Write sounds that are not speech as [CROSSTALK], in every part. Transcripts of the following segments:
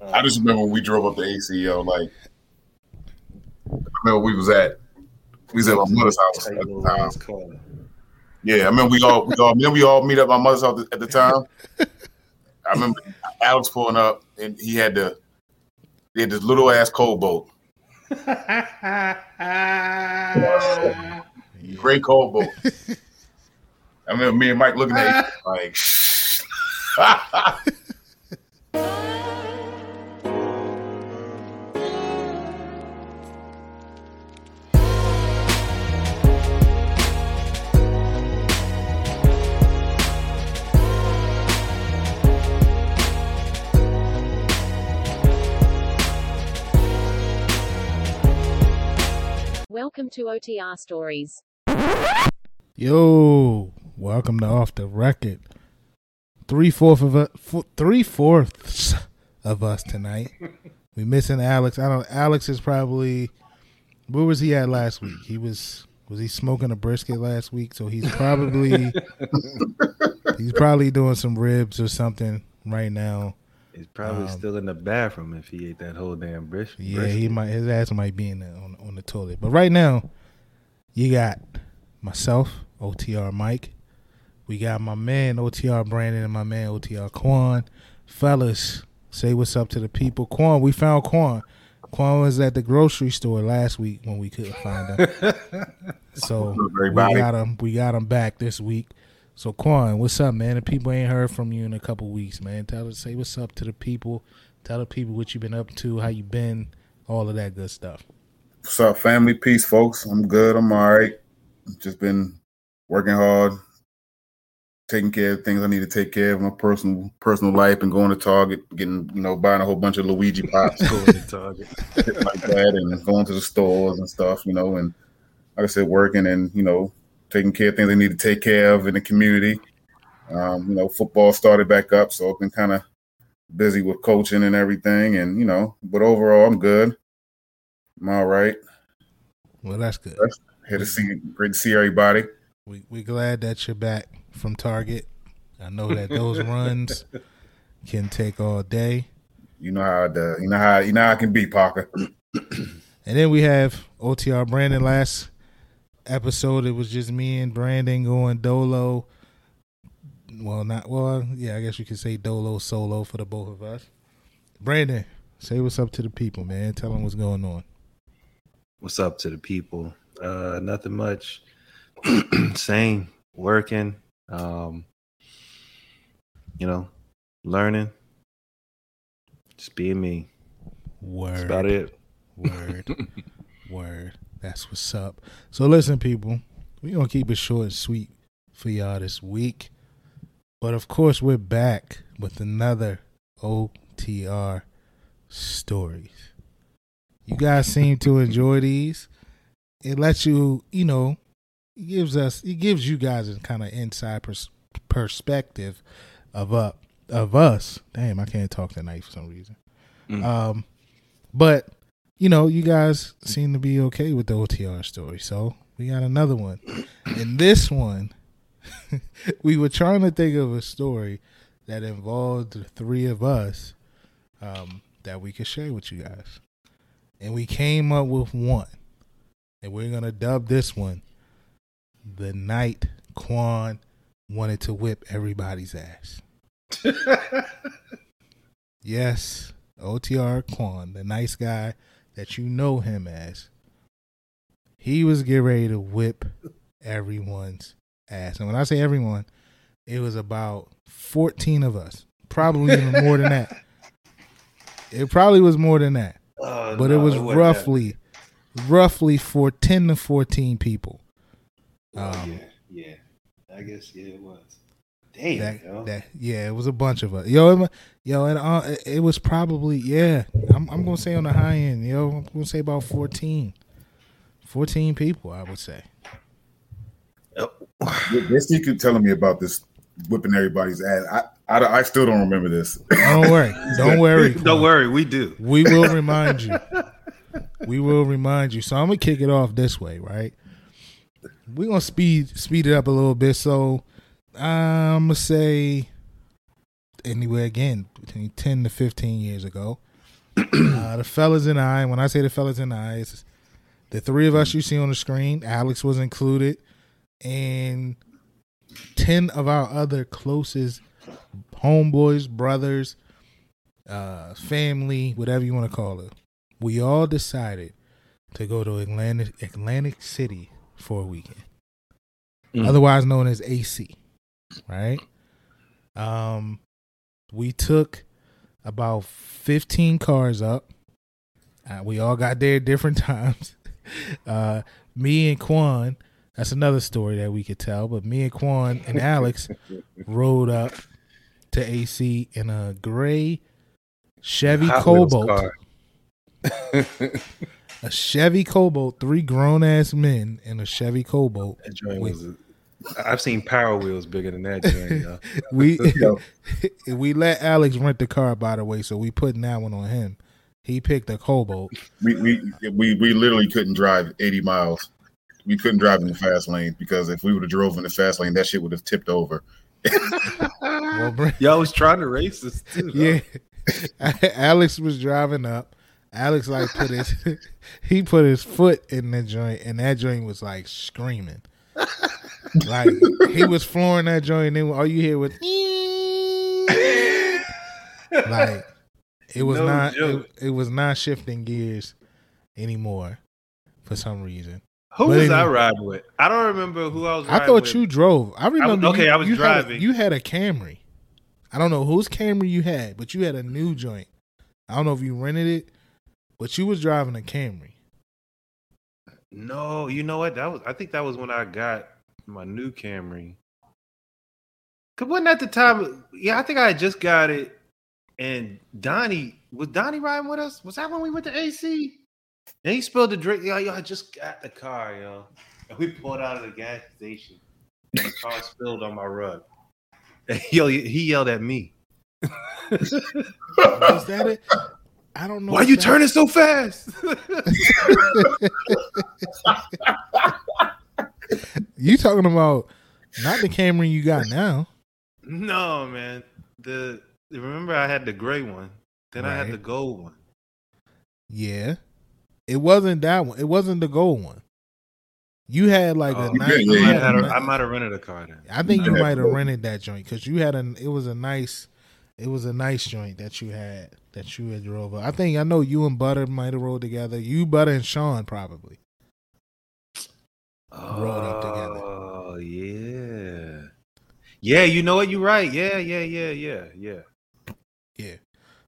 I just remember when we drove up to ACL, like I remember we was at we was at my mother's house at the time. Yeah, I remember we all we all remember we all meet up at my mother's house at the time. [LAUGHS] I remember Alex pulling up and he had the he had this little ass Cobalt. [LAUGHS] Great Cobalt. [LAUGHS] I remember me and Mike looking at each other like to OTR Stories. Yo, welcome to Off the Record. Three fourth of us, three fourths of us tonight. [LAUGHS] We missing Alex. I don't. Alex is probably. Where was he at last week? He was. Was he smoking a brisket last week? So he's probably. [LAUGHS] he's probably doing some ribs or something right now. He's probably Um, still in the bathroom if he ate that whole damn bris- brisket. Yeah, he might. His ass might be in the, on on the toilet. But right now, you got myself, OTR Mike. We got my man OTR Brandon and my man OTR Quan. Fellas, say what's up to the people. Quan, we found Quan. Quan was at the grocery store last week when we couldn't find him. [LAUGHS] so we got him. We got him back this week. So Quan, what's up, man? The people ain't heard from you in a couple weeks, man. Tell us, say what's up to the people. Tell the people what you've been up to, how you been, all of that good stuff. What's up, family? Peace, folks. I'm good. I'm all right. Just been working hard, taking care of things I need to take care of my personal personal life, and going to Target, getting you know, buying a whole bunch of Luigi pops, Going to [LAUGHS] Target. like that, and going to the stores and stuff. You know, and like I said, working and you know, taking care of things they need to take care of in the community. Um, you know, football started back up, so I've been kind of busy with coaching and everything, and you know, but overall, I'm good. I'm all right. Well, that's good. Here to see, great to see everybody. We we glad that you're back from Target. I know that those [LAUGHS] runs can take all day. You know how the, you know how you know how I can be, Parker. And then we have OTR Brandon last episode. It was just me and Brandon going dolo. Well, not well. Yeah, I guess you could say dolo solo for the both of us. Brandon, say what's up to the people, man. Tell them what's going on. What's up to the people? Uh, nothing much. [CLEARS THROAT] Same, working. Um, you know, learning. Just being me. Word. That's about it. Word. [LAUGHS] Word. That's what's up. So listen, people, we gonna keep it short and sweet for y'all this week. But of course, we're back with another OTR stories. You guys seem to enjoy these. It lets you, you know, it gives us, it gives you guys a kind of inside pers- perspective of up of us. Damn, I can't talk tonight for some reason. Mm. Um, but you know, you guys seem to be okay with the OTR story, so we got another one. And this one, [LAUGHS] we were trying to think of a story that involved the three of us um, that we could share with you guys, and we came up with one, and we're gonna dub this one "The Night Quan Wanted to Whip Everybody's Ass." [LAUGHS] Yes, OTR Quan, the nice guy that you know him as. He was getting ready to whip everyone's ass. And when I say everyone, it was about 14 of us. Probably even more than that. [LAUGHS] It probably was more than that. Oh, But it no, was wasn't roughly roughly for 10 to 14 people. that. Oh, um, yeah, yeah. I guess yeah, it was. Damn, That, yo. that yeah, it was a bunch of us. Yo, it, yo, and uh, it- it was probably yeah. I'm I'm gonna say on the high end, yo. I'm gonna say about 14. 14 people, I would say. [SIGHS] This still keep telling me about this whipping everybody's ass. I, I, I still don't remember this. Don't worry, don't worry, [LAUGHS] Don't worry, we do. We will remind you. We will remind you. So I'm gonna kick it off this way, right? We're gonna speed speed it up a little bit. So I'm gonna say anywhere again, between ten to fifteen years ago. [CLEARS THROAT] uh, the fellas and I, when I say the fellas and I, it's the three of us you see on the screen. Alex was included, and ten of our other closest homeboys, brothers, uh, family, whatever you want to call it. We all decided to go to Atlantic Atlantic City for a weekend, Mm. otherwise known as AC. Right? Um, we took about fifteen cars up. Uh, we all got there at different [LAUGHS] times. Uh, me and Quan, that's another story that we could tell. But me and Quan and Alex [LAUGHS] rode up to AC in a gray Chevy Hot Cobalt a Chevy Cobalt, three grown ass men in a Chevy Cobalt. That joint Wait. was. A, I've seen Power Wheels bigger than that joint. yo. [LAUGHS] We [LAUGHS] [LAUGHS] we let Alex rent the car by the way, so we putting that one on him. He picked a Cobalt. We, we we we literally couldn't drive 80 miles. We couldn't drive in the fast lane because if we would have drove in the fast lane, that shit would have tipped over. Well, bring- Y'all was trying to race this too. yeah, Alex was driving up. Alex like put his he put his foot in the joint, and that joint was like screaming. Like he was flooring that joint, and then all you hear was [LAUGHS] like it was No not it, it was not shifting gears anymore for some reason. Who But was I anyway. riding with? I don't remember who I was. I thought with. you drove. I remember. okay, you, I was you Had a, driving. you had a Camry. I don't know whose Camry you had, but you had a new joint. I don't know if you rented it, but you was driving a Camry. No, you know what? That was. I think that was when I got my new Camry. Cause wasn't at the time? Yeah, I think I had just got it. And Donnie was Donnie riding with us. Was that when we went to AC? And he spilled the drink. Yo, yo, I just got the car, yo. And we pulled out of the gas station. And the car spilled on my rug. And [LAUGHS] yo, he yelled at me. [LAUGHS] Is that it? I don't know. Why if you that- turning so fast? [LAUGHS] You talking about not the Camry you got now? no, man. The remember I had the gray one. Then I had the gold one. Yeah, it wasn't that one. It wasn't the gold one. You had like a Oh, nice. yeah, I, you might have, a- I might have rented a car then. I think you Yeah. might have rented that joint because you had an. It was a nice. It was a nice joint that you had that you had drove. up. I think I know you and Butter might have rode together. You, Butter, and Sean probably. Rolled up together. Oh yeah, yeah. You know what? You're right. Yeah, yeah, yeah, yeah, yeah. Yeah.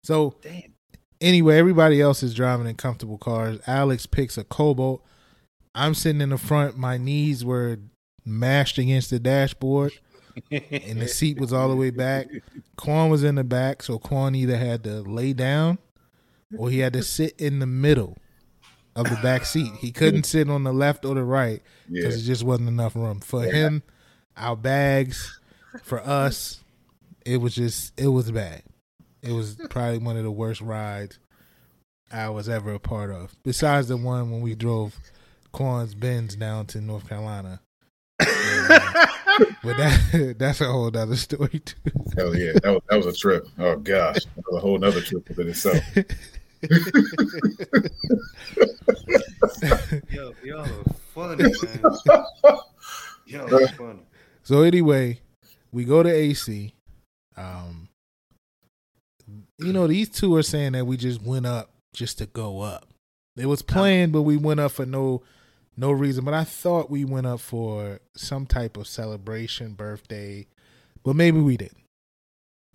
So Damn. anyway, everybody else is driving in comfortable cars. Alex picks a Cobalt. I'm sitting in the front. My knees were mashed against the dashboard, and the seat was all the way back. Quan was in the back, so Quan either had to lay down or he had to sit in the middle of the back seat. He couldn't [LAUGHS] sit on the left or the right Yeah. because it just wasn't enough room for him. Our bags, for us, it was just it was bad. It was probably one of the worst rides I was ever a part of. Besides the one when we drove Quan's Benz down to North Carolina. [LAUGHS] But that [LAUGHS] that's a whole other story too. Hell yeah, that was, that was a trip. Oh gosh, that was a whole other trip within itself. [LAUGHS] Yo, yo, funny man. Yo, funny. So anyway, we go to AC. Um, you know, these two are saying that we just went up just to go up. It was planned, but we went up for no no reason. But I thought we went up for some type of celebration, birthday, but maybe we didn't.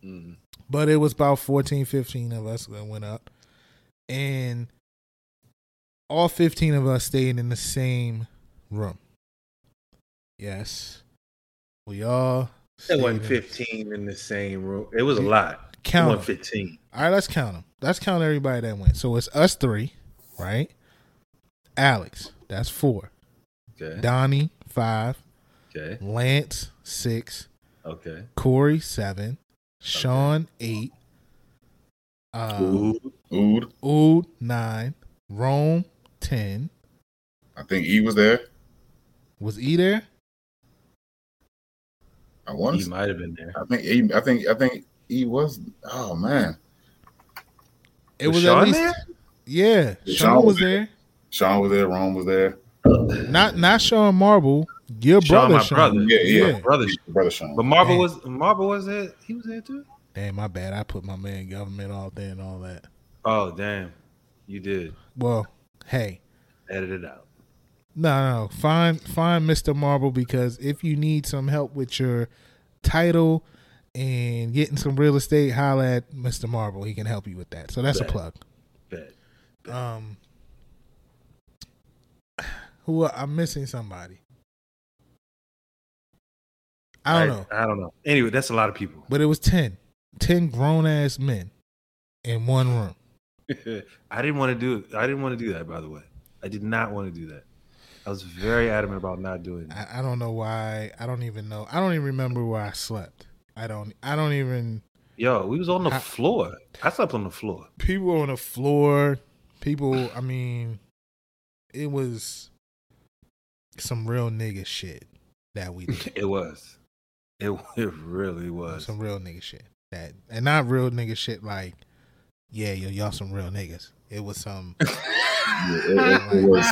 Mm. But it was about 14, 15 of us that went up. And all 15 of us stayed in the same room. Yes. We all It wasn't in- 15 in the same room. It was a lot. Count wasn't 'em. 15. All right, let's count them. Let's count everybody that went. So it's us three, right? Alex, that's four. Okay. Donnie, five. Okay. Lance, six. Okay. Corey, seven. Sean, eight. Um, Ooh. Ood, Ood, nine. Rome, ten. I think E was there. Was E there? I want He might have been there. I think E, I think I think he was. Oh man, It Was was, Sean at least there? yeah. Yeah, Sean, Sean was was there. Sean was there. Ron was there. Not not Sean Marble. Your Sean, brother. my Sean. brother. Yeah, yeah, Yeah. brother. brother Sean. But Marble Damn. was Marvel was there. He was there too. Damn, my bad. I put my man government all there and all that. Oh damn, you did. Well, hey, Edit it out. no, no, find find Mister Marble because if you need some help with your title and getting some real estate, holla at Mister Marble. He can help you with that. So that's a plug. Bet. Um, [SIGHS] who I'm missing somebody. I don't know, I don't know. Anyway, that's a lot of people. but it was 10. 10 grown ass men in one room. [LAUGHS] I didn't want to do it. I didn't want to do that. By the way, I did not want to do that. I was very adamant about not doing it. I, I don't know why. I don't even know. I don't even remember where I slept. I don't. I don't even. Yo, we was on the I- floor. I slept on the floor. People on the floor. People. I mean, it was some real nigga shit that we did. [LAUGHS] It was. It [LAUGHS] it really was. some real nigga shit that, and not real nigga shit like, yeah, yo, y'all some real niggas. It was some. [LAUGHS] Yeah, it, it- [LAUGHS] it was.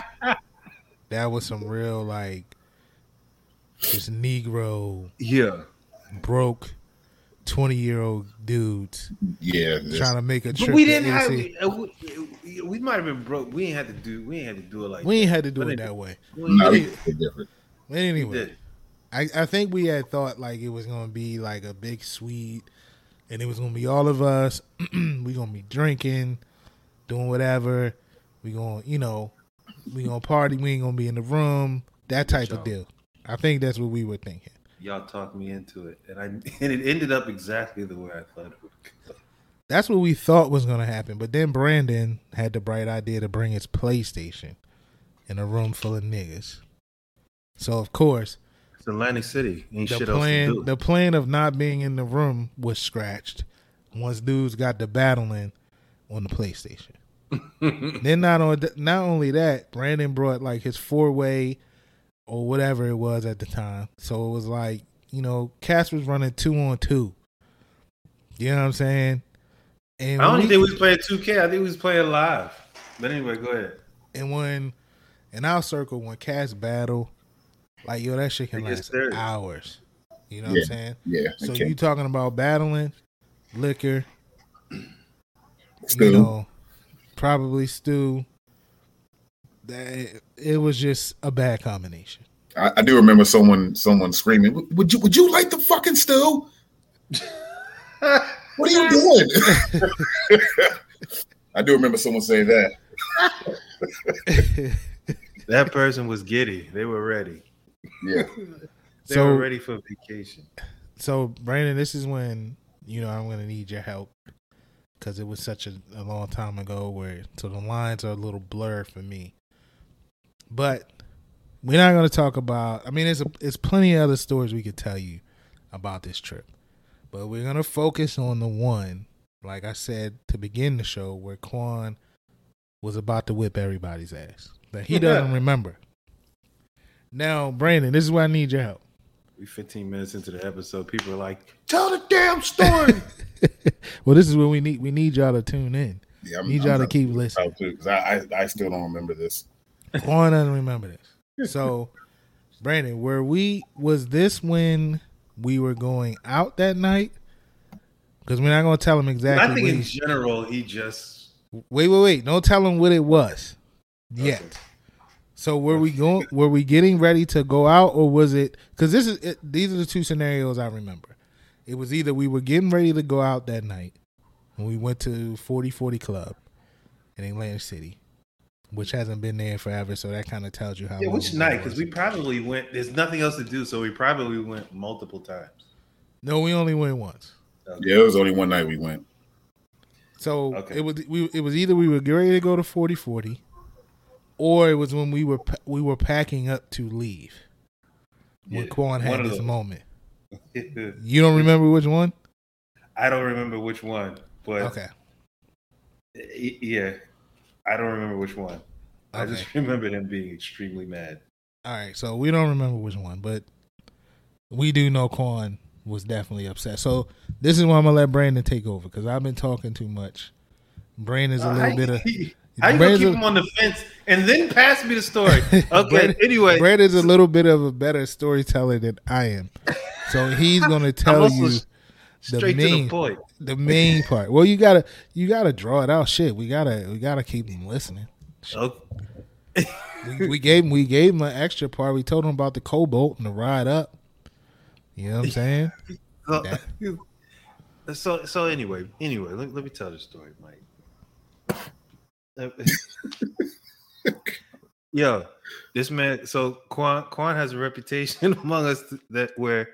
that was some real like, just Negro Yeah. broke, twenty year old dudes Yeah, this- trying to make a trip. But we didn't have. AC. uh, We, we might have been broke. We ain't had to do. We ain't had to do it like. We ain't had to do But it it- that way. that. We no, ain't- we different. But anyway. I, I think we had thought like it was gonna be like a big suite, and it was gonna be all of us. [CLEARS THROAT] we gonna be drinking, doing whatever. We gonna you know, we gonna party. We ain't gonna be in the room. That type of deal. I think that's what we were thinking. Y'all talked me into it, and I [LAUGHS] and it ended up exactly the way I thought it would. go. That's what we thought was gonna happen. But then Brandon had the bright idea to bring his PlayStation in a room full of niggas. So of course, It's Atlantic City. Ain't the shit else to plan do. the plan of not being in the room was scratched once dudes got to battling on the PlayStation. [LAUGHS] then not on not only that, Brandon brought like his four way or whatever it was at the time. So it was like you know, Cass was running two on two. You know what I'm saying? And I don't even think we was playing 2K. I think we was playing live. But anyway, go ahead. And when in our circle, when cats battle, like yo, that shit can It gets last serious. hours. You know what I'm saying? Yeah, So okay. you talking about battling, liquor, Stu. you know, probably stew. That it was just a bad combination. I, I do remember someone someone screaming, "Would- "Would you would you like the fucking stew? [LAUGHS] What are you doing?" [LAUGHS] I do remember someone saying that. That person was giddy. They were ready. Yeah, [LAUGHS] They So- were ready for vacation. so Brandon, this is when you know I'm gonna need your help because it was such a, a long time ago where so the lines are a little blurred for me. But we're not gonna talk about. I mean, there's a, there's plenty of other stories we could tell you about this trip, but we're gonna focus on the one, like I said to begin the show, where Quan was about to whip everybody's ass that he [LAUGHS] doesn't remember. Now, Brandon, this is where I need your help. We 15 minutes into the episode. People are like, "Tell the damn story." [LAUGHS] well, this is where we need we need y'all to tune in. yeah. I'm, Need y'all to keep listening. because I, I I still don't remember this. Quan doesn't remember this. So, [LAUGHS] Brandon, were we was this when we were going out that night? Because we're not gonna tell him exactly. I think in he, general, he just wait, wait, wait! Don't tell him what it was yet. Okay. So were we going? Were we getting ready to go out, or was it? Because this is it, these are the two scenarios I remember. It was either we were getting ready to go out that night, and we went to Forty Forty Club in Atlantic City, which hasn't been there forever. So that kind of tells you how. yeah. Which night? Because we probably went. There's nothing else to do, so we probably went multiple times. no, we only went once. Yeah, it was only one night we went. So Okay. it was we it was either we were getting ready to go to forty forty, or it was when we were we were packing up to leave. When Yeah, Quan had this moment. [LAUGHS] You don't remember which one? I don't remember which one, but Okay. yeah, I don't remember which one. I just [LAUGHS] remember him being extremely mad. All right. So we don't remember which one, but we do know Quan was definitely upset. So This is why I'm gonna let Brandon take over because I've been talking too much. Brandon's a Uh, little bit of. [LAUGHS] How you gonna keep a- him on the fence and then pass me the story? [LAUGHS] Okay. Anyway, is a little bit of a better storyteller than I am, so he's gonna [LAUGHS] tell you the the main point. the main part. Well, you gotta you gotta draw it out. Shit, we gotta we gotta keep him listening. Okay. Oh. [LAUGHS] We, we gave him we gave him an extra part. We told him about the cobalt and the ride up. You know what I'm saying? So, so, so anyway, anyway, let, let me tell the story, Mike. Uh, [LAUGHS] Yo, this man. So Quan Quan has a reputation [LAUGHS] among us that where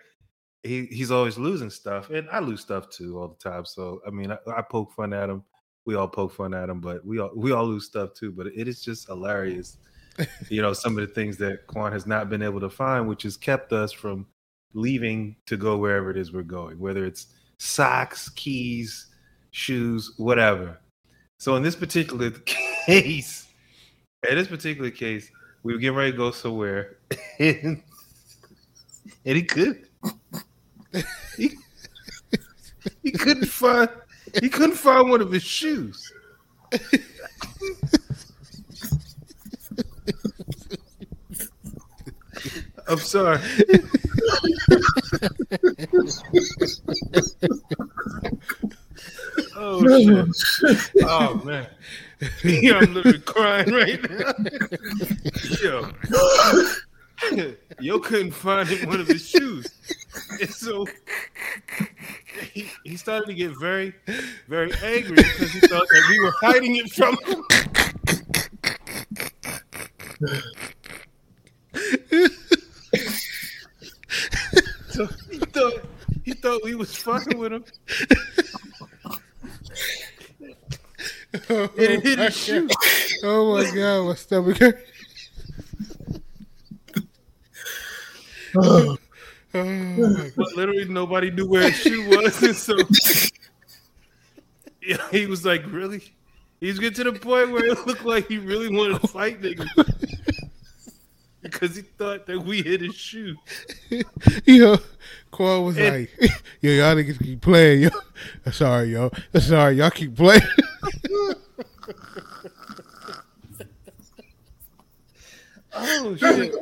he he's always losing stuff, and I lose stuff too all the time. So I mean, I, I poke fun at him. We all poke fun at him, but we all we all lose stuff too. But it is just hilarious, [LAUGHS] you know, some of the things that Quan has not been able to find, which has kept us from leaving to go wherever it is we're going, whether it's socks, keys, shoes, whatever. So in this particular [LAUGHS] case, in this particular case, we were getting ready to go somewhere, and, [LAUGHS] and he could. He, he couldn't find. He couldn't find one of his shoes. I'm sorry. [LAUGHS] oh! Oh man, [LAUGHS] I'm literally crying right now. [LAUGHS] Yo, yo couldn't find one of his shoes, and so he, he started to get very, very angry because he thought that we were hiding it from him. [LAUGHS] so he thought he thought we was fucking with him. Oh, it his shoe. Oh my god, my stomach hurt. Oh But literally nobody knew where his shoe was, [LAUGHS] and so [LAUGHS] yeah, he was like, really. He's getting to the point where it looked like he really wanted to fight niggas because he thought that we hit his shoe. [LAUGHS] Yo, Quan was And- like, "Yo, y'all niggas keep playing, yo. Sorry, yo. Sorry, y'all keep playing." Oh shit!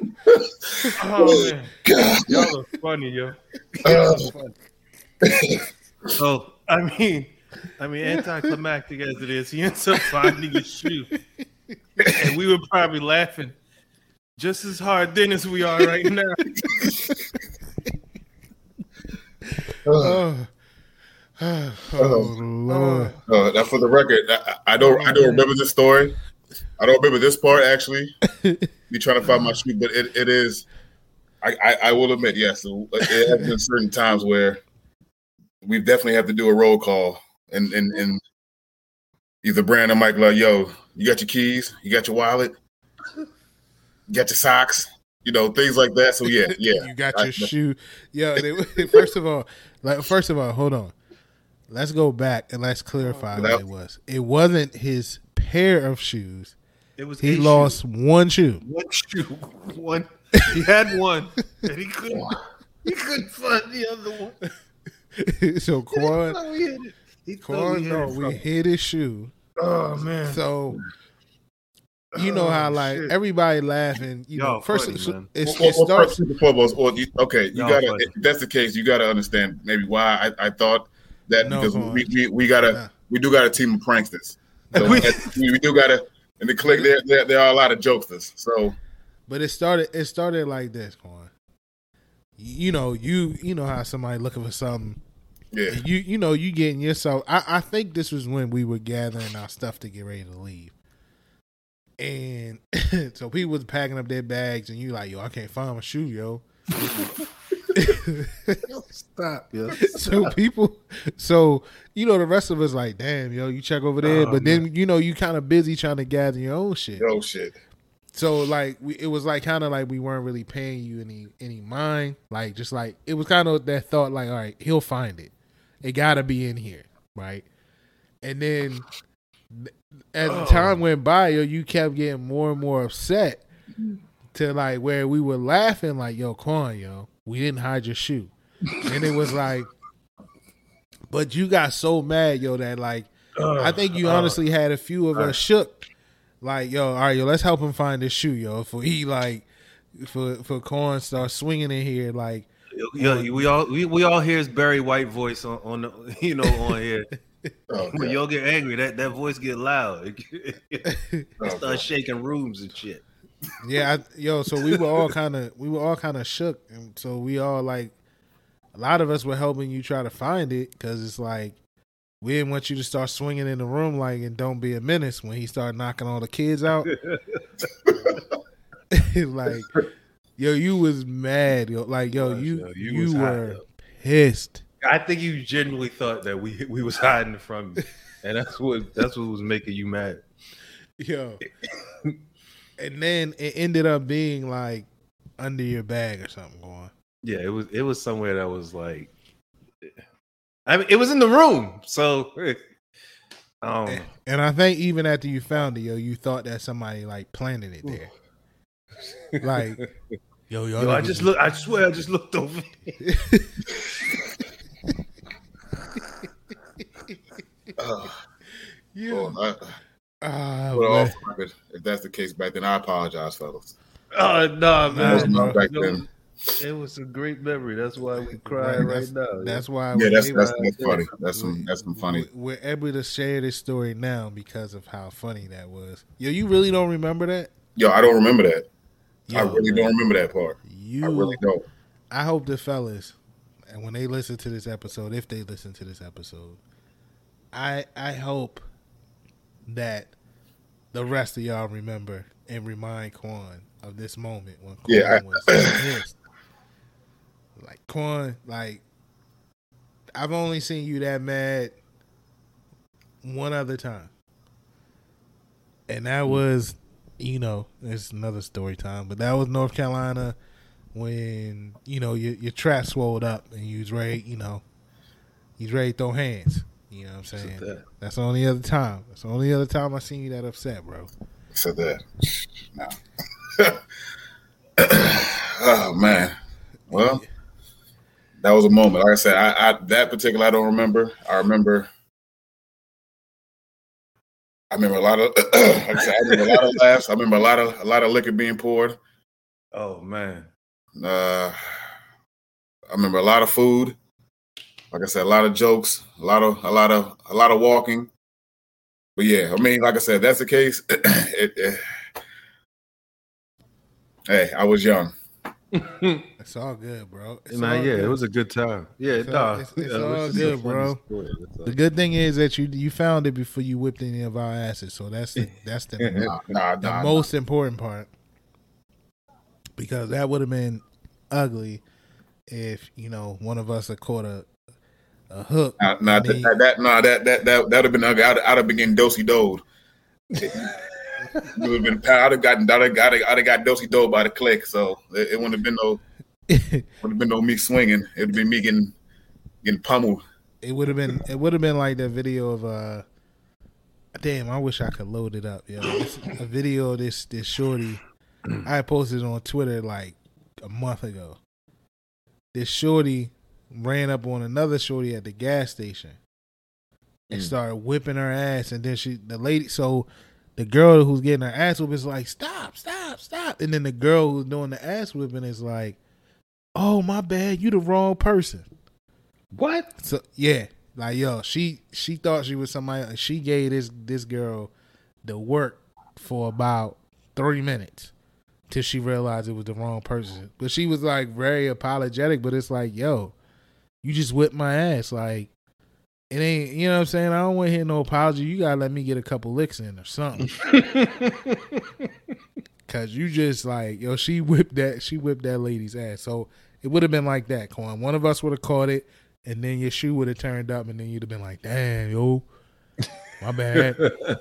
Oh man, y'all are funny, yo. Funny. So I mean, I mean, anticlimactic as it is, he ends up finding his shoe, and we were probably laughing just as hard then as we are right now. oh, [LAUGHS] [SIGHS] oh, oh Lord. Uh, now, for the record, I, I don't I don't remember this story. I don't remember this part actually. [LAUGHS] Me trying to find my shoe, but it, it is. I, I, I will admit, yes, it has been certain times where we definitely have to do a roll call, and and and either Brandon or Mike like, yo, you got your keys, you got your wallet, you got your socks, you know, things like that. So yeah, [LAUGHS] yeah, you got I- your shoe. Yo, they, [LAUGHS] first of all, like first of all, hold on. Let's go back and let's clarify oh, what it was. It wasn't his pair of shoes. It was He lost shoe. one shoe. one shoe, [LAUGHS] one. He had one, and he couldn't. He couldn't find the other one. [LAUGHS] so Quan, He thought we hit it. He thought Quan, no, we hit his shoe. Oh man. So you know oh, how Oh, like shit. everybody laughing. You know, first funny, so man. it's, Well, it well, starts. first and foremost, or you, okay, you Y'all gotta. If that's the case, you gotta understand maybe why I, I thought that No, because we, we we gotta Nah. we do got a team of pranksters. So [LAUGHS] We- we, do gotta and the clique. There, there there are a lot of jokesters. So But it started. It started like this, Quan. You know, you you know how somebody looking for something. yeah, You you know you getting yourself. I I think this was when we were gathering our stuff to get ready to leave, and [LAUGHS] so people was packing up their bags, and you like, yo, I can't find my shoe, yo. [LAUGHS] [LAUGHS] Stop, yo. so people, so you know the rest of us like, damn, yo, you check over there, Oh, but um, then you know you kind of busy trying to gather your own shit. oh shit. So like we, it was like kind of like we weren't really paying you any any mind. Like just like it was kind of that thought like, all right, he'll find it. It got to be in here, right? And then as the Oh. time went by, yo, you kept getting more and more upset mm-hmm. to like where we were laughing like, yo, Quan, yo, we didn't hide your shoe. and it was like But you got so mad, yo, that like I think you Uh, honestly had a few of uh. us shook. Like, yo, all right, yo, let's help him find this shoe, yo. For he like, for for Corn start swinging in here, like, Yeah, we all we, we all hear his Barry White voice on, on the [LAUGHS] you know on here. [LAUGHS] Oh, When y'all get angry, that, that voice get loud. [LAUGHS] It Oh, start shaking rooms and shit. Yeah, I, yo. So we were all kind of, we were all kind of shook, and so we all like, a lot of us were helping you try to find it because it's like we didn't want you to start swinging in the room like and don't be a menace when he started knocking all the kids out. [LAUGHS] [LAUGHS] It's like, yo, you was mad, yo. Like, yo, you yo, you you, were yo. pissed. I think you genuinely thought that we we was hiding from you, and that's what that's what was making you mad. Yo. [LAUGHS] and then it ended up being like under your bag or something going. Yeah, it was it was somewhere that was like, I mean, it was in the room, so [LAUGHS] um, And, and I think even after you found it, yo, you thought that somebody like planted it there. Like, [LAUGHS] yo, yo, yo, I just look. I swear, I just looked over. Uh, [LAUGHS] yeah. well, I, Ah, well, off record, if that's the case back then, I apologize, fellas. Oh no, That man! was not back No, then. It was a great memory. That's why we crying [LAUGHS] Right, right now. That's why Yeah, we're that's that's, that's funny. That's some that's some funny. We're able to share this story now because of how funny that was. Yo, you really don't remember that? Yo, I don't remember that. I Yo, really don't remember that part. You, I really don't. I hope the fellas, and when they listen to this episode, if they listen to this episode, I I hope that the rest of y'all remember and remind Quan of this moment when Quan Yeah, was pissed. Like Quan, like I've only seen you that mad one other time, and that mm. was, you know, it's another story time, but that was North Carolina when you know your your trap swelled up and you was ready, you know, he's ready to throw hands. You know what I'm saying? that. That's the only other time. That's the only other time I seen you that upset, bro. So that. No. oh man. Well, that was a moment. Like I said, I, I that particular I don't remember. I remember. I remember a lot of. [COUGHS] like I said, I remember a lot of [LAUGHS] laughs. I remember a lot of a lot of liquor being poured. Oh man, Uh, I remember a lot of food. Like I said, a lot of jokes, a lot of a lot of a lot of walking. But yeah, I mean, like I said, that's the case. [CLEARS THROAT] it, it- hey, I was young. [LAUGHS] It's all good, bro. It's man, all yeah, good. it was a good time. Yeah, It's nah, all- it's- it's yeah, all just good, bro. story, all. The good thing is that you you found it before you whipped any of our asses, so that's the, [LAUGHS] that's the Nah, nah, the nah, most important part because that would have been ugly if you know one of us had caught a a hook. nah, nah, mean- that, that, nah, that, that, that, that'd have been ugly. I'd, I'd have been getting dosey doed. Would have been. I'd have gotten. I'd have, I'd have, I'd have got dosey doed by the click. So it, it wouldn't have been no. [LAUGHS] Would have been no me swinging. It would have been me getting getting pummeled. it would have been it would have been like that video of uh damn I wish I could load it up It's a video of this this shorty I posted on Twitter like a month ago this shorty ran up on another shorty at the gas station and Mm. started whipping her ass and then she the lady so the girl who's getting her ass whipped is like stop stop stop and then the girl who's doing the ass whipping is like oh my bad you the wrong person What? so yeah, like yo, she she thought she was somebody. She gave this this girl the work for about three minutes till she realized it was the wrong person. But she was like very apologetic. But it's like yo, you just whipped my ass. Like it ain't. You know what I'm saying? I don't want to hear no apology. You gotta let me get a couple licks in or something. [LAUGHS] Cause you just like yo, she whipped that she whipped that lady's ass. So it would have been like that, Quan. One of us would have caught it, and then your shoe would have turned up, and then you'd have been like, "Damn, yo, my bad." [LAUGHS]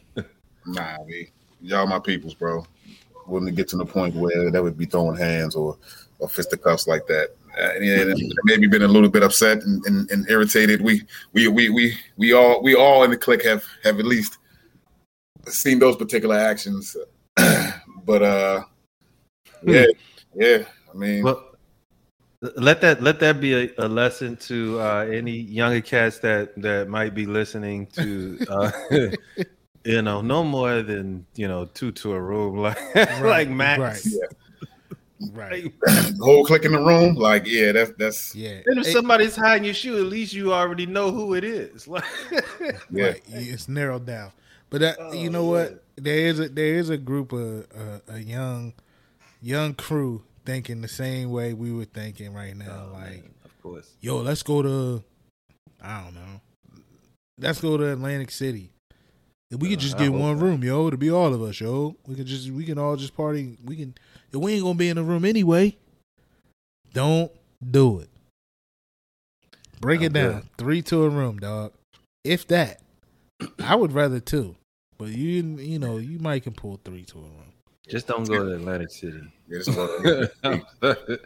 Nah, we y'all my peoples, bro. Wouldn't get to the point where they would be throwing hands or or fisticuffs like that. Uh, and maybe been a little bit upset and, and, and irritated. We we we we we all we all in the clique have have at least seen those particular actions. [CLEARS THROAT] but uh, yeah, yeah. I mean, Well, let that let that be a, a lesson to uh, any younger cats that that might be listening to [LAUGHS] uh, [LAUGHS] you know no more than you know two to a room [LAUGHS] like like max Right. Yeah. Right. Whole [CLEARS THROAT] click in the room, like yeah, that's that's Yeah. and if It- somebody's hiding your shoe at least you already know who it is [LAUGHS] like yeah. Right. It's narrowed down. But that, Oh, you know what? There is a there is a group of uh, a young young crew thinking the same way we were thinking right now. Oh, like, man, of course yo, let's go to I don't know. Let's go to Atlantic City. If we could Uh, just I get one not. room, yo, to be all of us, yo. We could just we can all just party. We can if we ain't gonna be in the room anyway. Don't do it. Break it I'm down. good. Three to a room, dog. If that. I would rather two. But you you know, you might can pull three to a room. just don't go to Atlantic City Yeah, this is what-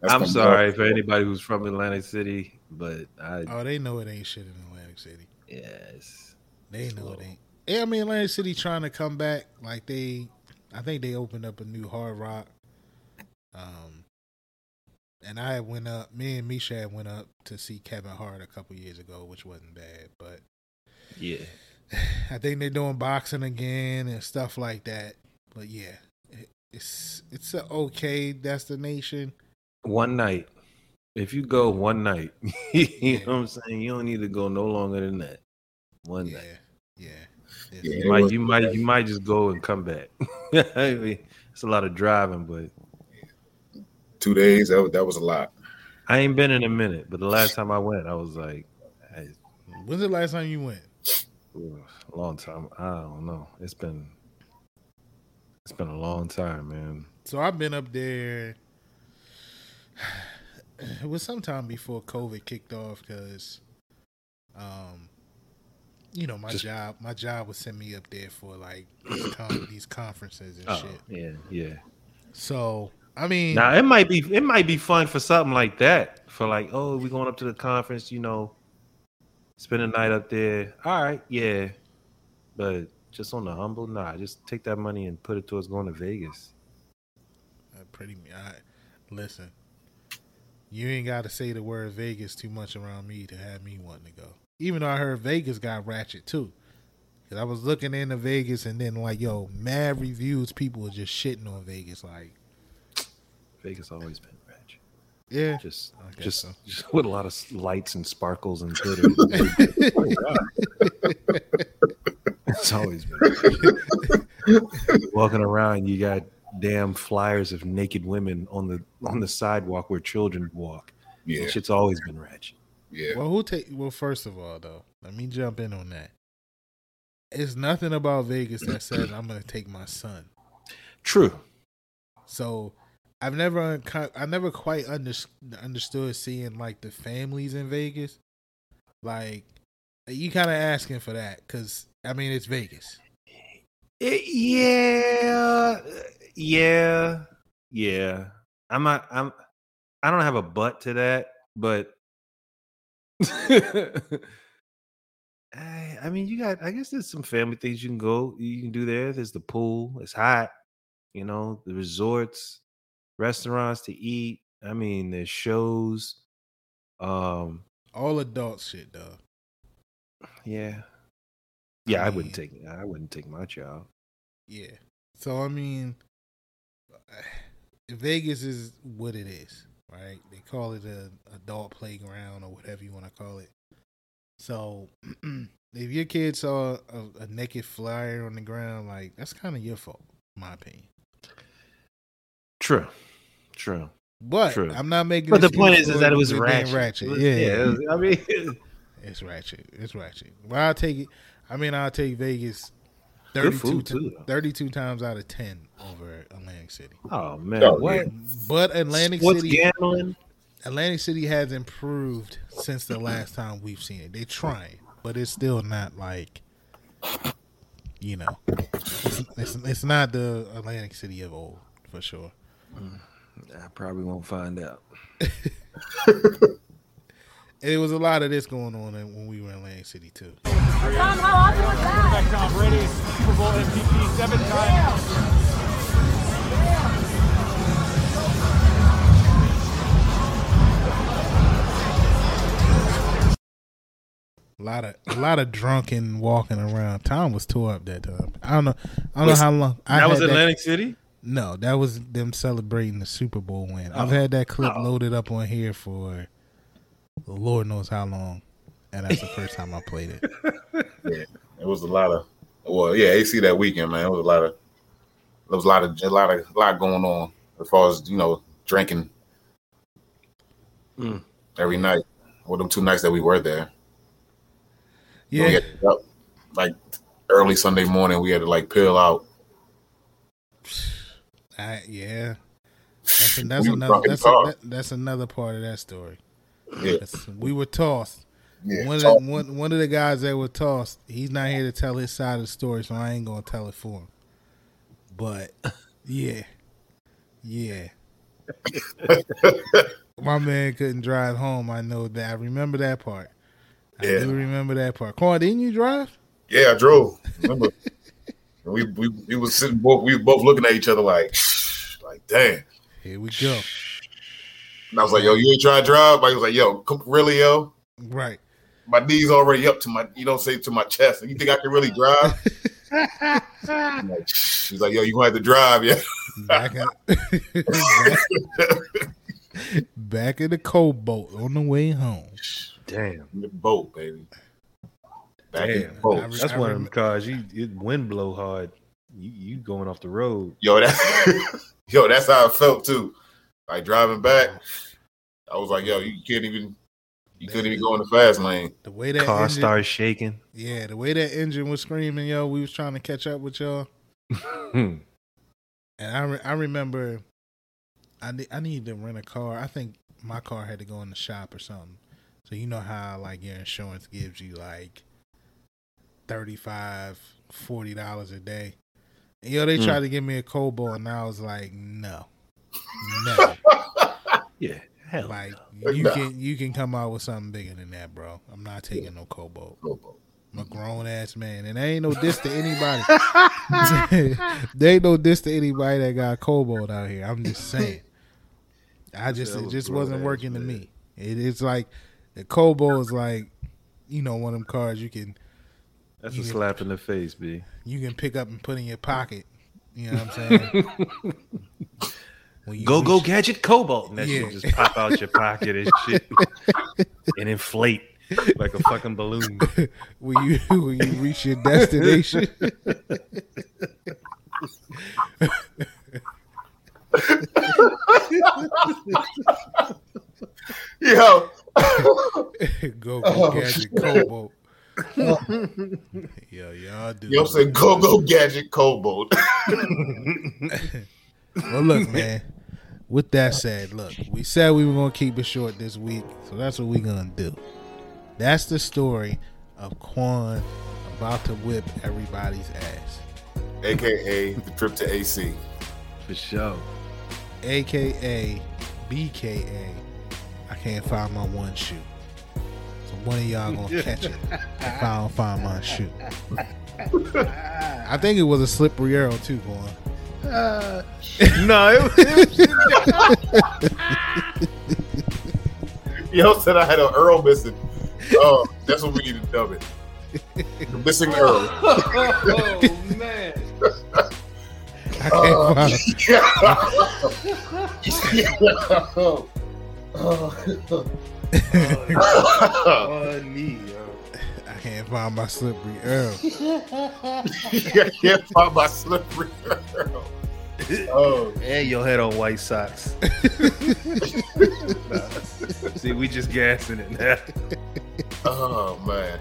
that's I'm sorry for anybody who's from Atlantic City but I Oh, they know it ain't shit in Atlantic City. yes They know Slow. it ain't. Yeah, I mean Atlantic City trying to come back. Like they, I think they opened up a new Hard Rock. Um, and I went up. Me and Misha went up to see Kevin Hart a couple years ago, which wasn't bad. But yeah [SIGHS] I think they're doing boxing again and stuff like that. But yeah, it, it's it's an okay destination. one night. If you go one night, [LAUGHS] you know what I'm saying. You don't need to go no longer than that. One Yeah, night. yeah. It's- Yeah. You might, you might, you might just go and come back. I [LAUGHS] mean, it's a lot of driving, but two days. That was, that was a lot. I ain't been in a minute. But the last time I went, I was like, I, When's the last time you went? a long time. I don't know. It's been, it's been a long time, man. So I've been up there. [SIGHS] It was sometime before COVID kicked off because, um, you know, my Just- job my job would send me up there for like these, con- [CLEARS THROAT] these conferences and Oh, shit. yeah, yeah. So I mean, Now it might be, it might be fun for something like that. For like, oh, we going up to the conference, you know, spend a night up there. All right, yeah, but just on the humble, nah. Just take that money and put it towards going to Vegas. uh, pretty. I, listen, you ain't got to say the word Vegas too much around me to have me wanting to go. Even though I heard Vegas got ratchet too. Cause I was looking into Vegas and then like, yo, mad reviews. People were just shitting on Vegas. Like, Vegas always been ratchet. yeah, Just, just, so. just with a lot of lights and sparkles and glitter. [LAUGHS] [LAUGHS] it's always been. Walking around, you got damn flyers of naked women on the on the sidewalk where children walk. Yeah, Shit's always been ratchet. Yeah. Well, who take? Well, first of all, though, let me jump in on that. It's nothing about Vegas that says [CLEARS THROAT] I'm going to take my son. True. So I've never, I never quite under, understood seeing like the families in Vegas. Like you kind of asking for that because I mean it's Vegas. Eh, yeah, yeah, yeah. I'm not. I'm. I don't have a butt to that, but [LAUGHS] I, I mean, you got. I guess there's some family things you can go. You can do there. There's the pool. It's hot. You know, the resorts, restaurants to eat. I mean, there's shows. Um. All adult shit though. Yeah. Yeah, I mean- wouldn't take. I wouldn't take my child. Yeah. So I mean, [SIGHS] Vegas is what it is, right? They call it a adult playground or whatever you want to call it. So [CLEARS THROAT] if your kid saw a, a naked flyer on the ground, like that's kind of your fault, in my opinion. True. True. But True. I'm not making. But the point is, is that it was being ratchet. Yeah, yeah, it was- I mean, [LAUGHS] it's ratchet. It's ratchet. Well, I'll take it. I mean, I'll take Vegas. Good 32, food, too, 32 times out of 10 over Atlantic City. oh man, Oh, what? But Atlantic Sports City gambling? Atlantic City has improved since the last time we've seen it. They're trying, but it's still not like you know, it's, it's, it's not the Atlantic City of old for sure. Mm, I probably won't find out. [LAUGHS] It was a lot of this going on when we were in Lane City too. Tom, how often was that? Tom Brady, Super Bowl MVP seven times. A lot of a lot of drunken walking around. Tom was tore up that time. I don't know. I don't was, know how long. I that was Atlantic that, City. No, that was them celebrating the Super Bowl win. Oh. I've had that clip oh. loaded up on here for Lord knows how long, and that's the first time I played it. [LAUGHS] Yeah, it was a lot of. Well, yeah, AC that weekend, man. It was a lot of. There was a lot of a lot of a lot going on as far as you know drinking Mm. every night. Well, them two nights that we were there. We Yeah, had to up, like early Sunday morning, we had to like peel out. I, yeah. That's, [LAUGHS] that's another. drunk That's, a, that, that's another part of that story. Yeah, That's- we were tossed. yeah. One of the, one, one of the guys that were tossed, he's not here to tell his side of the story, so I ain't gonna tell it for him. But yeah, yeah. [LAUGHS] My man couldn't drive home. I know that. I remember that part. I Yeah. do remember that part. Quan, didn't you drive? Yeah, I drove. Remember, [LAUGHS] we we we was sitting both. We were both looking at each other like, [SIGHS] like damn. Here we go. And I was like, yo, you ain't trying to drive? But he was like, yo, come, really, yo. Right. My knees already up to my, you don't say to my chest. And you think I can really drive? [LAUGHS] I'm like, He's like, yo, you gonna have to drive, yeah. Back in, back, [LAUGHS] back in the Cobalt on the way home. Damn. In the boat, baby. Back in the Damn. boat. Re- That's I one of rem- them cars. You it wind blow hard. You you going off the road. Yo, that, [LAUGHS] yo, that's how I felt too. Like driving back, I was like, yo, you can't even, you couldn't even go in the fast lane. The way that Car engine, starts shaking. yeah, the way that engine was screaming, yo, we was trying to catch up with y'all. [LAUGHS] And I re- I remember I ne- I needed to rent a car. I think my car had to go in the shop or something. So you know how like your insurance gives you like 35 40 dollars a day. And yo, they Mm. tried to give me a Cobalt and I was like, no. No. yeah. Hell. like no. you Nah. can you can come out with something bigger than that, bro. I'm not taking no Cobalt. I'm a grown ass man, and there ain't no diss to anybody. [LAUGHS] there ain't no diss to anybody that got cobalt out here. I'm just saying. I just it just wasn't ass working to me. It, it's like the cobalt is like, you know, one of them cars you can That's you a can- slap in the face, B. you can pick up and put in your pocket. You know what I'm saying? [LAUGHS] When you Go go gadget cobalt. And that Yeah. shit just pop out your pocket and shit. [LAUGHS] and inflate like a fucking balloon. when you when you reach your destination. [LAUGHS] Yo, go go Oh, gadget shit. cobalt. [LAUGHS] Yo, y'all do. yo, said go go gadget cobalt. Well, look, man. With that said, look, we said we were gonna keep it short this week, so that's what we're gonna do. That's the story of Quan about to whip everybody's ass, AKA the trip to AC. For sure. aka BKA. I can't find my one shoe, so one of y'all gonna catch it if I don't find my shoe. I think it was a slippery arrow too, Quan. [LAUGHS] no, it, [LAUGHS] it Yo said I had an Earl missing. Oh, that's what we need to dub it. The missing Earl. [LAUGHS] oh man. I can't Uh, find. Funny. I can't find my slippery Earl. I can't find my slippery Earl. Oh, And your head on white socks. [LAUGHS] See, we just gassing it now. oh man.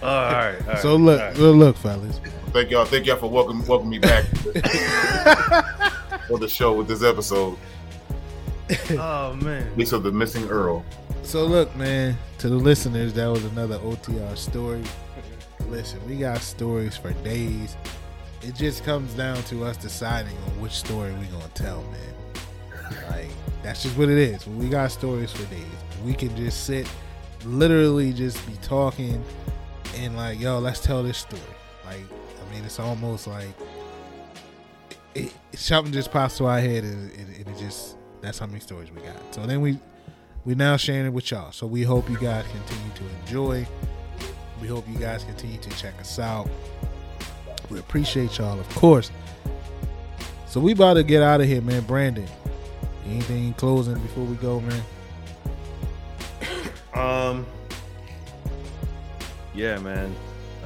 Oh, all right. all right, So look, all right. look, look, fellas. Thank y'all. Thank y'all for welcoming welcoming me back [LAUGHS] for the show with this episode. [LAUGHS] Oh man. Piece of the missing Earl. So look, man, to the listeners, that was another OTR story. Listen, we got stories for days. It just comes down to us deciding on which story we're gonna tell, man. Like that's just what it is. We got stories for days. We can just sit, literally just be talking, and like, yo, let's tell this story. Like, I mean, it's almost like it, it- something just pops to our head, and, it just that's how many stories we got. So then we we now sharing it with y'all. So we hope you guys continue to enjoy. We hope you guys continue to check us out. We appreciate y'all, of course. So we about to get out of here, man. Brandon, anything in closing before we go, man? [COUGHS] Um. Yeah, man.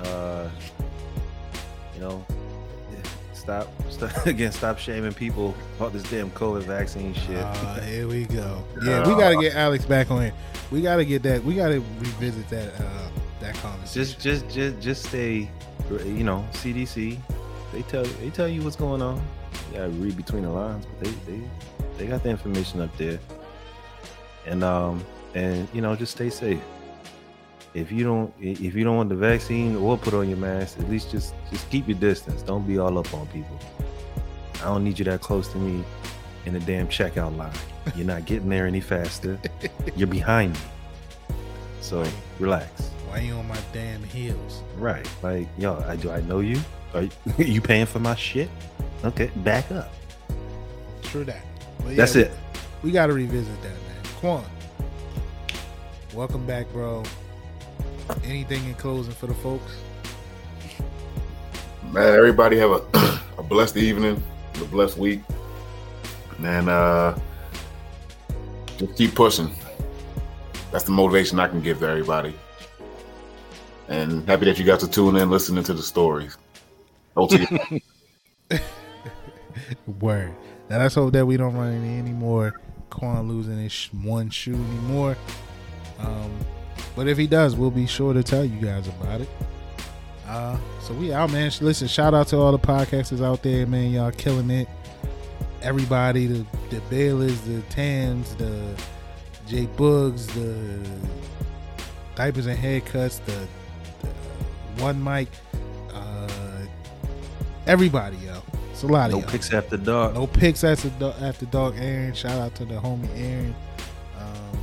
Uh. You know, stop, [LAUGHS] stop again. Stop shaming people about this damn COVID vaccine shit. Uh, here we go. [LAUGHS] Yeah, we gotta get Alex back on here. We gotta get that. We gotta revisit that. Uh, that conversation. just, just, just, just stay. You know, CDC. They tell they tell you what's going on. Gotta read between the lines, but they they they got the information up there. And um and you know just stay safe. If you don't if you don't want the vaccine or put on your mask, at least just just keep your distance. Don't be all up on people. I don't need you that close to me in the damn checkout line. You're not getting there any faster. [LAUGHS] You're behind me. So relax. Why you on my damn heels? Right. Like, yo, I do I know you? Are you, [LAUGHS] you paying for my shit? Okay, back up. True that. But That's yeah, it. We, we gotta revisit that, man. Quan, welcome back, bro. Anything in closing for the folks? Man, everybody have a, [CLEARS THROAT] a blessed evening, a blessed week. And uh just keep pushing. That's the motivation I can give to everybody. And happy that you got to tune in listening to the stories. OT. [LAUGHS] Word. Now let's hope that we don't run into any more Quan losing his sh- one shoe anymore. Um, but if he does, we'll be sure to tell you guys about it. Uh, so we out, man. Listen, shout out to all the podcasters out there, man. Y'all killing it. Everybody, the the Baylors, the Tans, the J Bugs, the diapers and haircuts, the, the one mic, uh, everybody, yo. It's a lot of No picks after dark. No picks after after dog Aaron. Shout out to the homie Aaron. Um,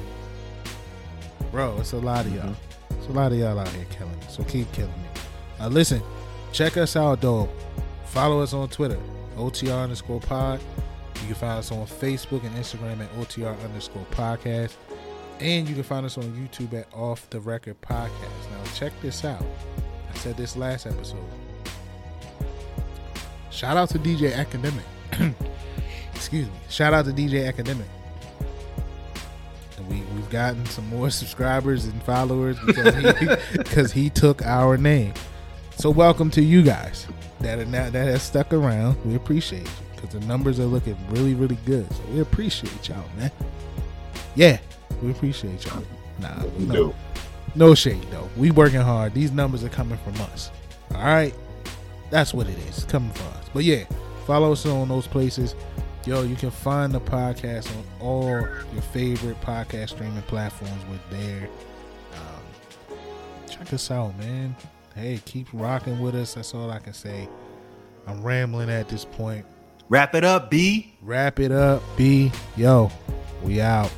bro, it's a lot of y'all. It's a lot of y'all out here killing it. So keep killing it. Uh, listen, check us out though. Follow us on Twitter, OTR underscore pod. You can find us on Facebook and Instagram at OTR underscore podcast. And you can find us on YouTube at Off the Record Podcast. Now check this out. Said this last episode. Shout out to DJ Academic. [CLEARS THROAT] Excuse me. Shout out to DJ Academic. And we we've gotten some more [LAUGHS] subscribers and followers because he [LAUGHS] because he took our name. So welcome to you guys that are now that have stuck around. We appreciate you because the numbers are looking really really good. So we appreciate y'all, man. Yeah, we appreciate y'all. Nah, We no, do. No shade though. We working hard. These numbers are coming from us. All right, that's what it is. Coming from us. But yeah, follow us on those places. Yo, you can find the podcast on all your favorite podcast streaming platforms. We're there. Um, check us out, man. Hey, keep rocking with us. That's all I can say. I'm rambling at this point. Wrap it up, B. Wrap it up, B. Yo, we out.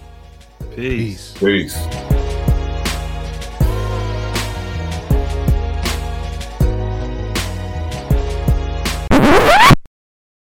Peace. Peace. Peace.